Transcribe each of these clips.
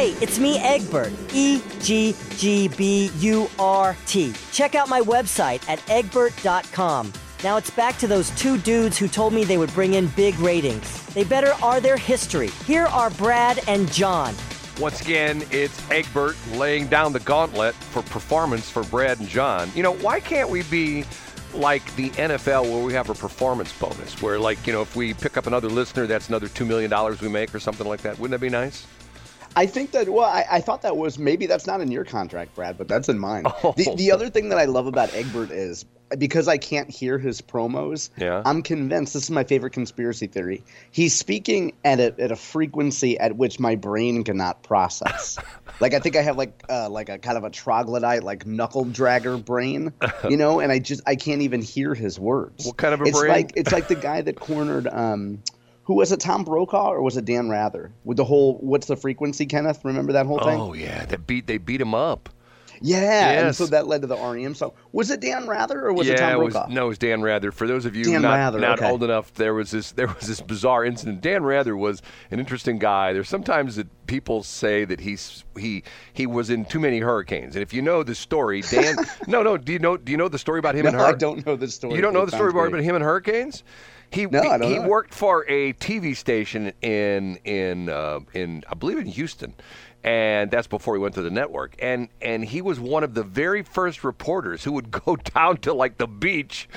Hey, it's me, Egbert. E G G B U R T. Check out my website at egbert.com. Now it's back to those two dudes who told me they would bring in big ratings. They better are their history. Here are Brad and John. Once again, it's Egbert laying down the gauntlet for performance for Brad and John. You know, why can't we be like the NFL where we have a performance bonus? Where, like, you know, if we pick up another listener, that's another $2 million we make or something like that. Wouldn't that be nice? I think that well, I, I, thought that was maybe that's not in your contract, Brad, but that's in mine. Oh. The the other thing that I love about Egbert is because I can't hear his promos. Yeah. I'm convinced this is my favorite conspiracy theory. He's speaking at a at a frequency at which my brain cannot process. like I think I have like uh, like a kind of a troglodyte, like knuckle dragger brain, you know, and I just I can't even hear his words. What kind of a it's brain? Like it's like the guy that cornered. um who was it? Tom Brokaw or was it Dan Rather? With the whole what's the frequency, Kenneth? Remember that whole thing? Oh yeah, they beat they beat him up. Yeah, yes. and so that led to the REM. So was it Dan Rather or was yeah, it Tom Brokaw? It was, no, it was Dan Rather. For those of you Dan not, Rather, not okay. old enough, there was this there was this bizarre incident. Dan Rather was an interesting guy. There's sometimes that people say that he's he he was in too many hurricanes. And if you know the story, Dan no no do you know do you know the story about him no, and hur- I don't know the story. You don't know the story about him and hurricanes? He no, he know. worked for a TV station in in uh, in I believe in Houston, and that's before he went to the network. And and he was one of the very first reporters who would go down to like the beach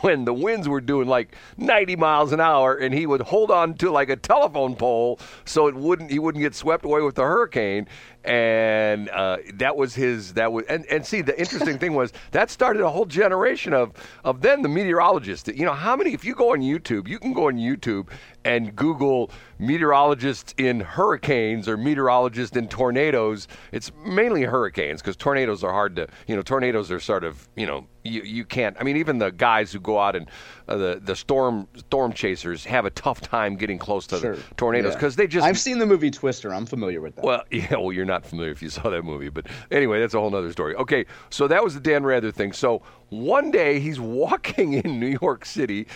when the winds were doing like 90 miles an hour, and he would hold on to like a telephone pole so it wouldn't he wouldn't get swept away with the hurricane. And uh, that was his. That was and, and see the interesting thing was that started a whole generation of of then the meteorologists. You know how many? If you go on YouTube, you can go on YouTube and Google meteorologists in hurricanes or meteorologists in tornadoes. It's mainly hurricanes because tornadoes are hard to, you know, tornadoes are sort of, you know, you, you can't. I mean, even the guys who go out and uh, the the storm storm chasers have a tough time getting close to sure. the tornadoes yeah. because they just. I've seen the movie Twister. I'm familiar with that. Well, yeah. Well, you're not familiar if you saw that movie, but anyway, that's a whole other story. Okay, so that was the Dan Rather thing. So one day he's walking in New York City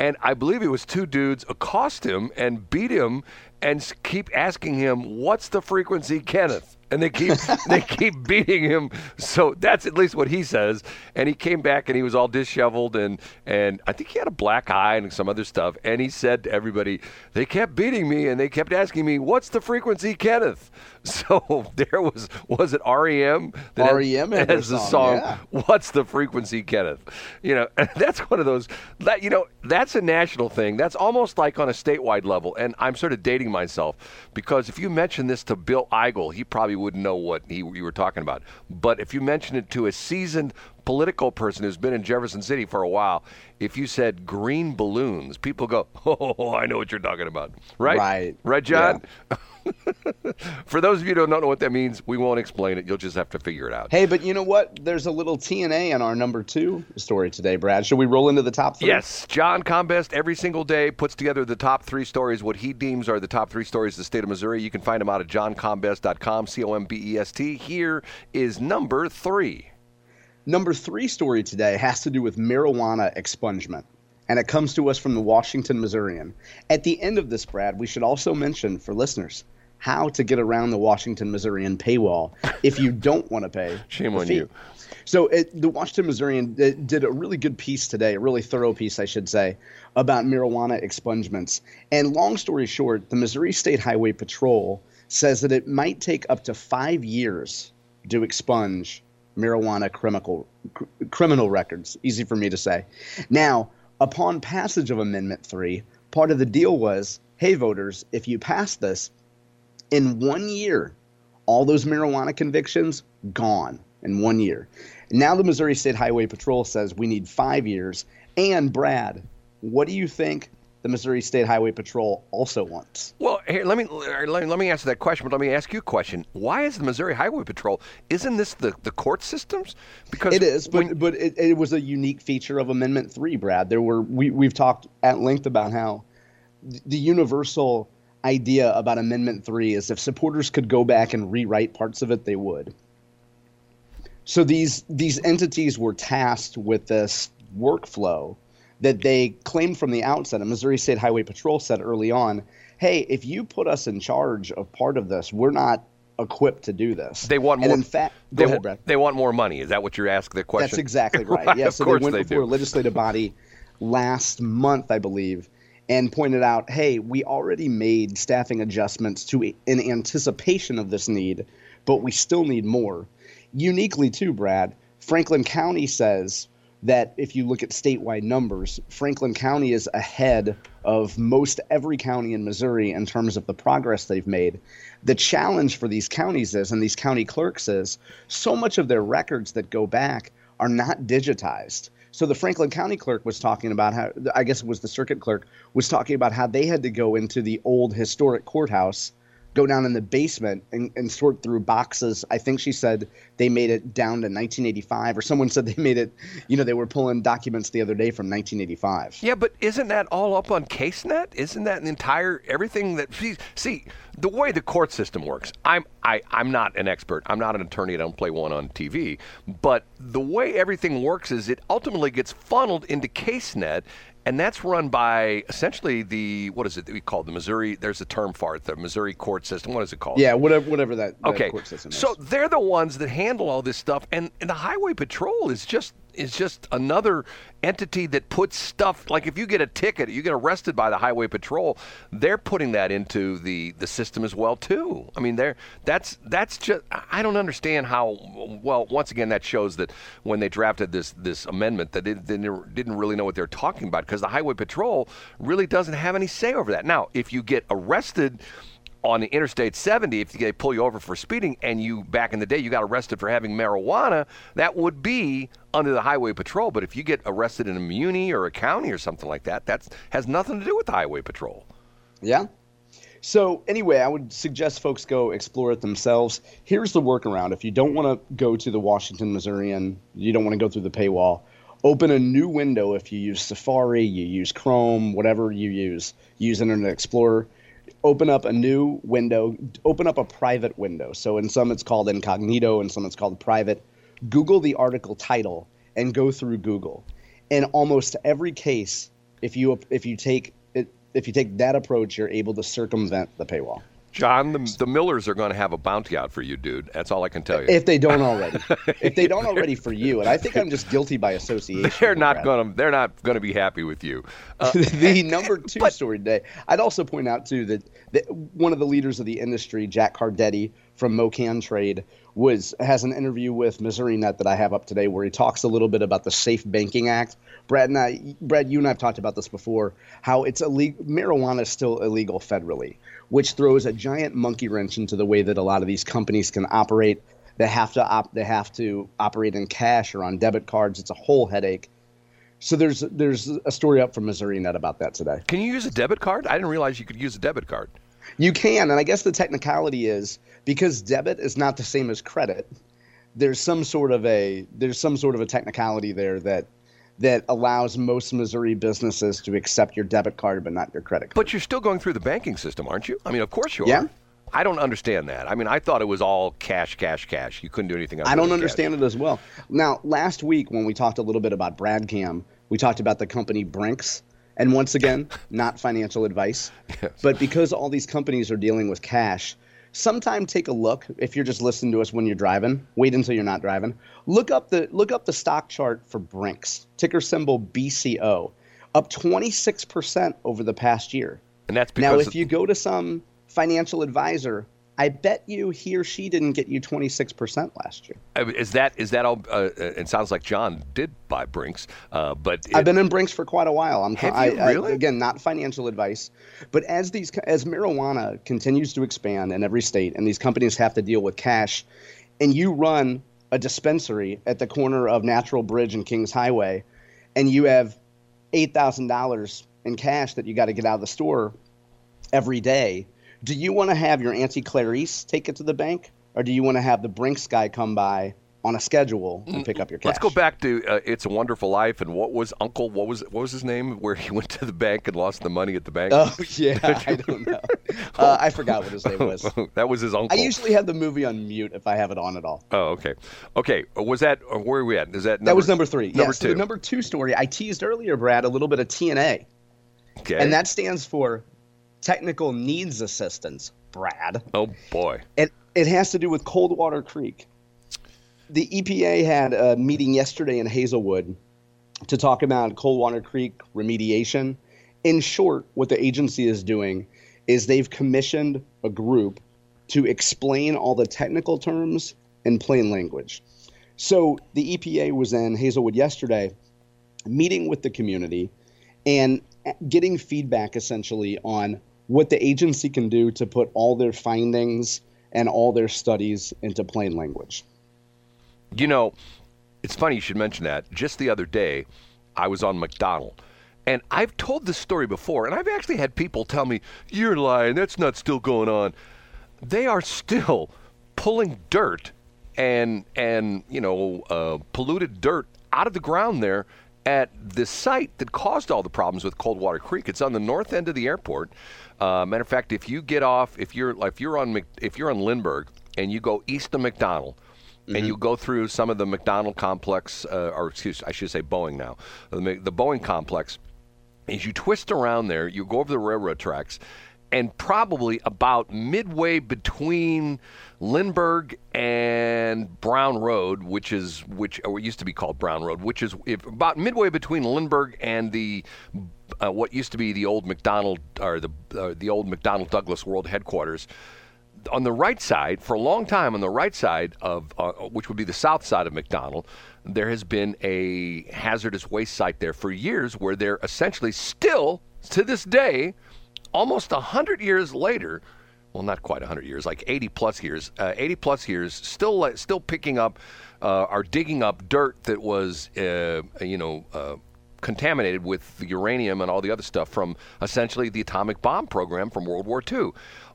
and I believe it was two dudes accost him and beat him and keep asking him, "What's the frequency, Kenneth?" And they keep they keep beating him. So that's at least what he says. And he came back and he was all disheveled and and I think he had a black eye and some other stuff. And he said to everybody, "They kept beating me and they kept asking me, "What's the frequency, Kenneth?" So there was was it REM that REM has, has the song, song yeah. "What's the frequency, Kenneth?" You know, that's one of those that you know that's a national thing. That's almost like on a statewide level. And I'm sort of dating myself because if you mention this to Bill Eigel, he probably wouldn't know what he, you were talking about. But if you mention it to a seasoned political person who's been in Jefferson City for a while, if you said green balloons, people go, "Oh, I know what you're talking about." Right? Right. Right, John? Yeah. For those of you who don't know what that means, we won't explain it. You'll just have to figure it out. Hey, but you know what? There's a little TNA in our number two story today, Brad. Should we roll into the top three? Yes. John Combest every single day puts together the top three stories, what he deems are the top three stories of the state of Missouri. You can find him out at johncombest.com, C O M B E S T. Here is number three. Number three story today has to do with marijuana expungement and it comes to us from the Washington Missourian. At the end of this, Brad, we should also mention for listeners how to get around the Washington Missourian paywall if you don't want to pay. Shame on fee. you. So it, the Washington Missourian did, did a really good piece today, a really thorough piece, I should say, about marijuana expungements. And long story short, the Missouri State Highway Patrol says that it might take up to five years to expunge marijuana criminal cr- criminal records. Easy for me to say. Now, upon passage of Amendment 3, part of the deal was hey, voters, if you pass this, in one year, all those marijuana convictions gone in one year. Now, the Missouri State Highway Patrol says we need five years. And, Brad, what do you think the Missouri State Highway Patrol also wants. Well, here, let me let, let me answer that question, but let me ask you a question. Why is the Missouri Highway Patrol? Isn't this the, the court systems? Because it is, but when, but it, it was a unique feature of Amendment Three, Brad. There were we we've talked at length about how the universal idea about Amendment 3 is if supporters could go back and rewrite parts of it, they would. So these these entities were tasked with this workflow that they claimed from the outset. And Missouri State Highway Patrol said early on, "Hey, if you put us in charge of part of this, we're not equipped to do this." They want more. And in fact, they, ahead, Brad. they want more money. Is that what you're asking the question? That's exactly right. right yeah. So they went they before do. a legislative body last month, I believe, and pointed out, hey, we already made staffing adjustments to in anticipation of this need, but we still need more. Uniquely, too, Brad, Franklin County says that if you look at statewide numbers, Franklin County is ahead of most every county in Missouri in terms of the progress they've made. The challenge for these counties is, and these county clerks is, so much of their records that go back are not digitized. So the Franklin County clerk was talking about how I guess it was the circuit clerk was talking about how they had to go into the old historic courthouse, go down in the basement and, and sort through boxes. I think she said they made it down to 1985, or someone said they made it. You know, they were pulling documents the other day from 1985. Yeah, but isn't that all up on CaseNet? Isn't that the entire everything that see, see the way the court system works? I'm I I'm not an expert. I'm not an attorney. I don't play one on TV. But the way everything works is it ultimately gets funneled into CaseNet, and that's run by essentially the what is it that we call the Missouri? There's a term for it, the Missouri court system. What is it called? Yeah, whatever, whatever that, that okay. court system is. So they're the ones that handle all this stuff, and, and the Highway Patrol is just is just another entity that puts stuff like if you get a ticket, you get arrested by the highway patrol, they're putting that into the the system as well too. I mean, they're that's that's just I don't understand how well once again that shows that when they drafted this this amendment that they, they didn't really know what they're talking about because the highway patrol really doesn't have any say over that. Now, if you get arrested on the Interstate 70, if they pull you over for speeding and you back in the day you got arrested for having marijuana, that would be under the highway patrol. But if you get arrested in a muni or a county or something like that, that has nothing to do with the highway patrol. Yeah. So anyway, I would suggest folks go explore it themselves. Here's the workaround: if you don't want to go to the Washington Missourian, you don't want to go through the paywall. Open a new window if you use Safari, you use Chrome, whatever you use. Use Internet Explorer open up a new window, open up a private window. So in some it's called incognito, in some it's called private. Google the article title and go through Google. In almost every case, if you if you take if you take that approach, you're able to circumvent the paywall. John, the, the Millers are going to have a bounty out for you, dude. That's all I can tell you. If they don't already, if they don't already for you, and I think I'm just guilty by association. They're not going to. They're not going to be happy with you. Uh, the number two but, story today. I'd also point out too that, that one of the leaders of the industry, Jack Cardetti from MoCannTrade, was has an interview with Missourinet that I have up today, where he talks a little bit about the Safe Banking Act. Brad and I, Brad, you and I have talked about this before. How it's illegal. Marijuana is still illegal federally which throws a giant monkey wrench into the way that a lot of these companies can operate. They have to op- they have to operate in cash or on debit cards. It's a whole headache. So there's there's a story up from Missourinet about that today. Can you use a debit card? I didn't realize you could use a debit card. You can, and I guess the technicality is because debit is not the same as credit. There's some sort of a there's some sort of a technicality there that that allows most Missouri businesses to accept your debit card but not your credit card. But you're still going through the banking system, aren't you? I mean, of course you are. Yeah. I don't understand that. I mean, I thought it was all cash, cash, cash. You couldn't do anything else. I don't understand cash. it as well. Now, last week when we talked a little bit about Bradcam, we talked about the company Brinks. And once again, not financial advice. Yes. But because all these companies are dealing with cash, sometime take a look if you're just listening to us when you're driving wait until you're not driving look up the look up the stock chart for brinks ticker symbol bco up 26% over the past year and that's because now if you go to some financial advisor I bet you he or she didn't get you 26% last year. Is that is that all? Uh, it sounds like John did buy Brinks, uh, but it, I've been in Brinks for quite a while. I'm have you I, really? I, again not financial advice, but as these as marijuana continues to expand in every state, and these companies have to deal with cash, and you run a dispensary at the corner of Natural Bridge and Kings Highway, and you have eight thousand dollars in cash that you got to get out of the store every day. Do you want to have your Auntie Clarice take it to the bank, or do you want to have the Brinks guy come by on a schedule and pick up your cash? Let's go back to uh, It's a Wonderful Life and what was Uncle? What was what was his name? Where he went to the bank and lost the money at the bank. Oh yeah, I don't know. Uh, I forgot what his name was. that was his uncle. I usually have the movie on mute if I have it on at all. oh, okay, okay. Was that uh, where are we at? Is that That was number three. Number yeah, so two. the number two story I teased earlier, Brad, a little bit of TNA, okay. and that stands for Technical Needs Assistance. Brad. oh boy. It it has to do with Coldwater Creek. The EPA had a meeting yesterday in Hazelwood to talk about Coldwater Creek remediation. In short, what the agency is doing is they've commissioned a group to explain all the technical terms in plain language. So the EPA was in Hazelwood yesterday, meeting with the community and getting feedback essentially on what the agency can do to put all their findings and all their studies into plain language. You know, it's funny you should mention that. Just the other day, I was on McDonald. And I've told this story before, and I've actually had people tell me, You're lying, that's not still going on. They are still pulling dirt and and you know uh, polluted dirt out of the ground there at the site that caused all the problems with Coldwater Creek. It's on the north end of the airport. Uh, matter of fact, if you get off, if you're if you're on if you're on Lindbergh and you go east of McDonald, and you go through some of the McDonald complex, uh, or excuse, I should say Boeing now, the, the Boeing complex. As you twist around there, you go over the railroad tracks, and probably about midway between Lindbergh and Brown Road, which is which or used to be called Brown Road, which is if, about midway between Lindbergh and the uh, what used to be the old McDonald or the uh, the old McDonnell Douglas World Headquarters on the right side, for a long time, on the right side of uh, which would be the south side of McDonald, there has been a hazardous waste site there for years, where they're essentially still to this day, almost a hundred years later. Well, not quite 100 years, like 80 plus years. Uh, 80 plus years, still uh, still picking up, uh, are digging up dirt that was, uh, you know, uh, contaminated with the uranium and all the other stuff from essentially the atomic bomb program from World War II.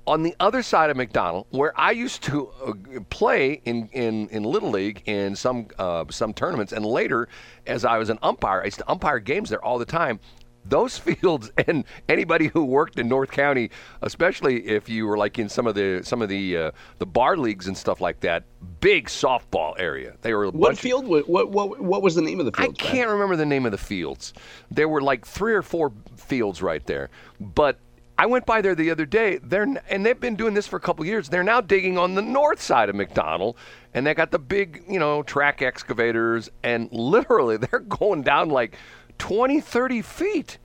On the other side of McDonald, where I used to uh, play in, in, in Little League in some some tournaments, and later as I was an umpire, I used to umpire games there all the time. Those fields and anybody who worked in North County, especially if you were like in some of the some of the uh, the bar leagues and stuff like that, big softball area. They were a What bunch of- field? What, what what what was the name of the I field? Brad? can't remember the name of the fields. There were like three or four fields right there. But I went by there the other day. They're and they've been doing this for a couple years. They're now digging on the north side of McDonald, and they got the big, you know, track excavators, and literally they're going down like 20, 30 feet,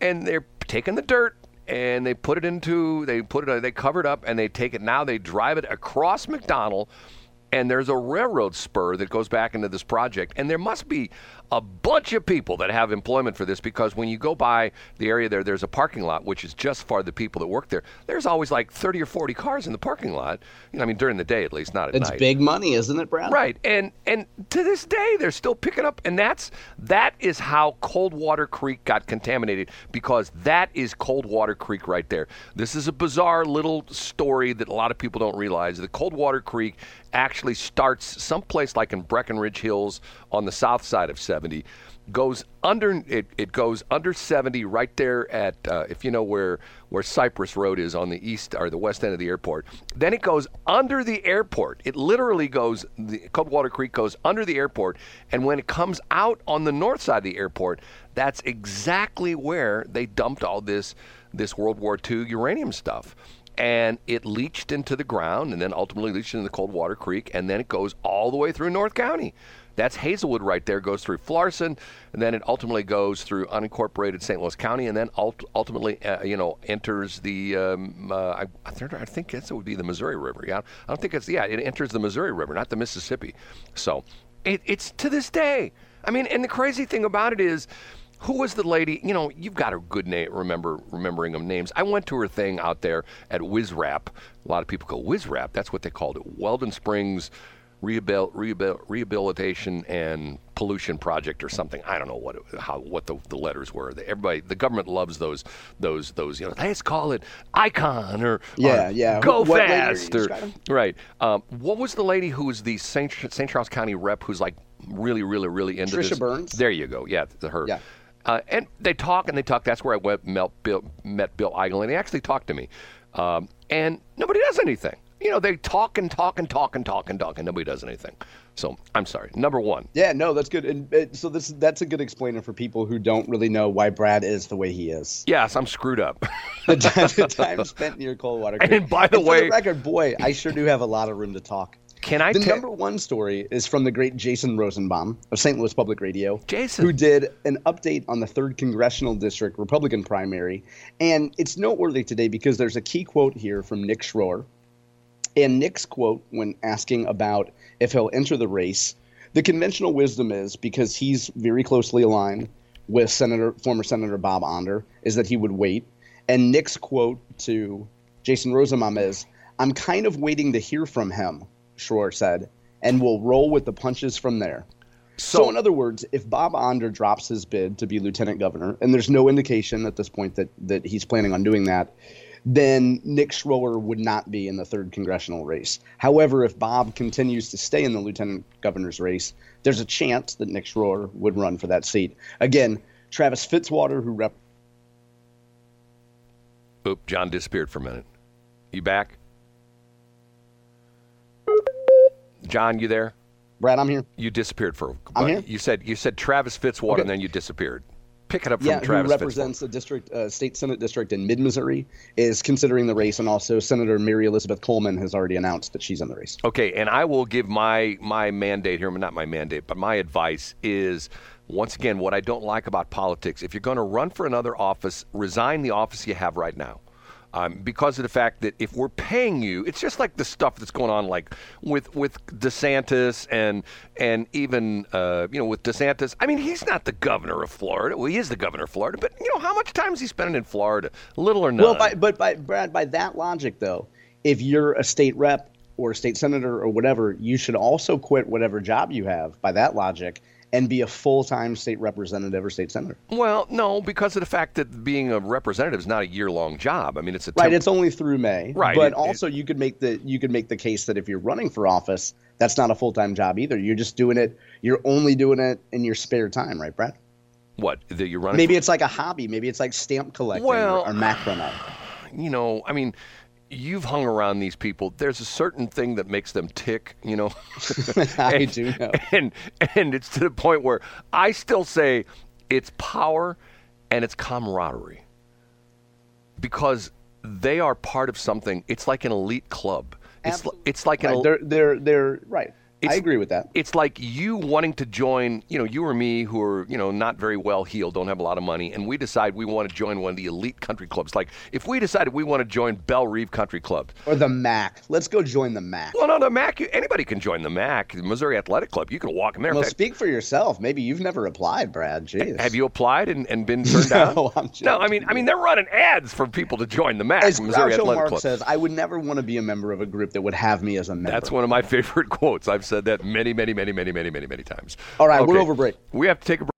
and they're taking the dirt. And they put it into, they put it, they cover it up, and they take it. Now they drive it across McDonald, and there's a railroad spur that goes back into this project and there must be a bunch of people that have employment for this because when you go by the area there there's a parking lot which is just for the people that work there there's always like 30 or 40 cars in the parking lot you know i mean during the day at least not at It's night big money, isn't it, Brad? Right, and and to this day they're still picking up, and that's that is how Coldwater Creek got contaminated because that is Coldwater Creek right there. This is a bizarre little story that a lot of people don't realize. The Coldwater Creek actually starts someplace like in Breckenridge Hills on the south side of 70 goes under it, it goes under 70 right there at uh, if you know where where Cypress Road is on the east or the west end of the airport. Then it goes under the airport. It literally goes the Coldwater Creek goes under the airport and when it comes out on the north side of the airport that's exactly where they dumped all this this World War II uranium stuff. And it leached into the ground and then ultimately leached into the Coldwater Creek and then it goes all the way through North County. That's Hazelwood right there, goes through Florissant, and then it ultimately goes through unincorporated St. Louis County, and then ult- ultimately, uh, you know, enters the. Um, uh, I, think- that's, it would be the Missouri River. Yeah, I don't think it's. Yeah, it enters the Missouri River, not the Mississippi. So, it, it's to this day. I mean, and the crazy thing about it is, who was the lady? You know, you've got a good name. Remember remembering of names. I went to her thing out there at WizRap. A lot of people go WizRap. That's what they called it. Weldon Springs rehabil, rehabil, rehabilitation and pollution project or something. I don't know what it, how what the, the letters were. The, everybody, the government loves those those those. You know, let's call it Icon or Yeah, or yeah. Go What fast or right. Um, what was the lady who was the St. St. Charles County rep who's like really really really into Tricia this? Byrnes? There you go. Yeah, the her. Yeah. Uh, and they talk and they talk. That's where I went, met Bill, met Bill Eigel, and he actually talked to me. Um, and nobody does anything. You know, they talk and talk and talk and talk and talk, and nobody does anything. So I'm sorry. Number one. Yeah, no, that's good. And uh, so this that's a good explainer for people who don't really know why Brad is the way he is. Yes, I'm screwed up. the, time, the time spent near Coldwater Creek. And by the for way- the record, boy, I sure do have a lot of room to talk. Can I The number one story is from the great Jason Rosenbaum of St. Louis Public Radio. Jason. Who did an update on the 3rd Congressional District Republican primary. And it's noteworthy today because there's a key quote here from Nick Schroer. And Nick's quote, when asking about if he'll enter the race, the conventional wisdom is because he's very closely aligned with Senator, former Senator Bob Onder, is that he would wait. And Nick's quote to Jason Rosenbaum is, "I'm kind of waiting to hear from him," Schroer said, "and we'll roll with the punches from there." So, in other words, if Bob Onder drops his bid to be lieutenant governor, and there's no indication at this point that that he's planning on doing that, then Nick Schroer would not be in the third congressional race. However, if Bob continues to stay in the lieutenant governor's race, there's a chance that Nick Schroer would run for that seat. Again, Travis Fitzwater, who rep Oop, John disappeared for a minute. You back? John, you there? Brad, I'm here. You disappeared for. I'm here. You said you said Travis Fitzwater, Okay. and then you disappeared. Pick it up from yeah, Travis who represents a district, uh, state senate district in mid Missouri, is considering the race, and also Senator Mary Elizabeth Coleman has already announced that she's in the race. Okay, and I will give my my mandate here, not my mandate, but my advice is once again what I don't like about politics. If you're going to run for another office, resign the office you have right now. Um, because of the fact that if we're paying you, it's just like the stuff that's going on, like with with DeSantis and and even uh, you know with DeSantis. I mean, he's not the governor of Florida. Well, he is the governor of Florida, but you know how much time is he spending in Florida? Little or none. Well, by, but by Brad, by that logic, though, if you're a state rep or a state senator or whatever, you should also quit whatever job you have. By that logic, and be a full-time state representative or state senator. well, no, because of the fact that being a representative is not a year-long job. I mean, it's a Right, it's only through May. Right, But it- also, you could make the you could make the case that if you're running for office, that's not a full-time job either. You're just doing it. You're only doing it in your spare time, right, Brad? what that you're running. Maybe it's like a hobby. Maybe it's like stamp collecting Well- or, or macrame. you know, I mean, you've hung around these people. There's a certain thing that makes them tick, you know. I do know. And and it's to the point where I still say it's power and it's camaraderie. Because they are part of something. It's like an elite club. It's li- it's like an Right, they're they're they're right. I agree with that. it's like you wanting to join, you know, you or me who are, you know, not very well heeled, don't have a lot of money, and we decide we want to join one of the elite country clubs. Like if we decided we want to join Bellerive Country Club. Or the MAC. Let's go join the MAC. Well, no, the MAC, you- anybody can join the MAC, the Missouri Athletic Club. You can walk in there. Well, fact, speak for yourself. Maybe you've never applied, Brad. Jeez. have you applied and, and been turned down? No, I'm no, I mean, I mean, they're running ads for people to join the MAC, As Missouri Groucho Athletic Marx Club. says, I would never want to be a member of a group that would have me as a member. That's one of my favorite quotes. I've said that many, many, many, many, many, many, many times. All right, we're over break. We have to take a break.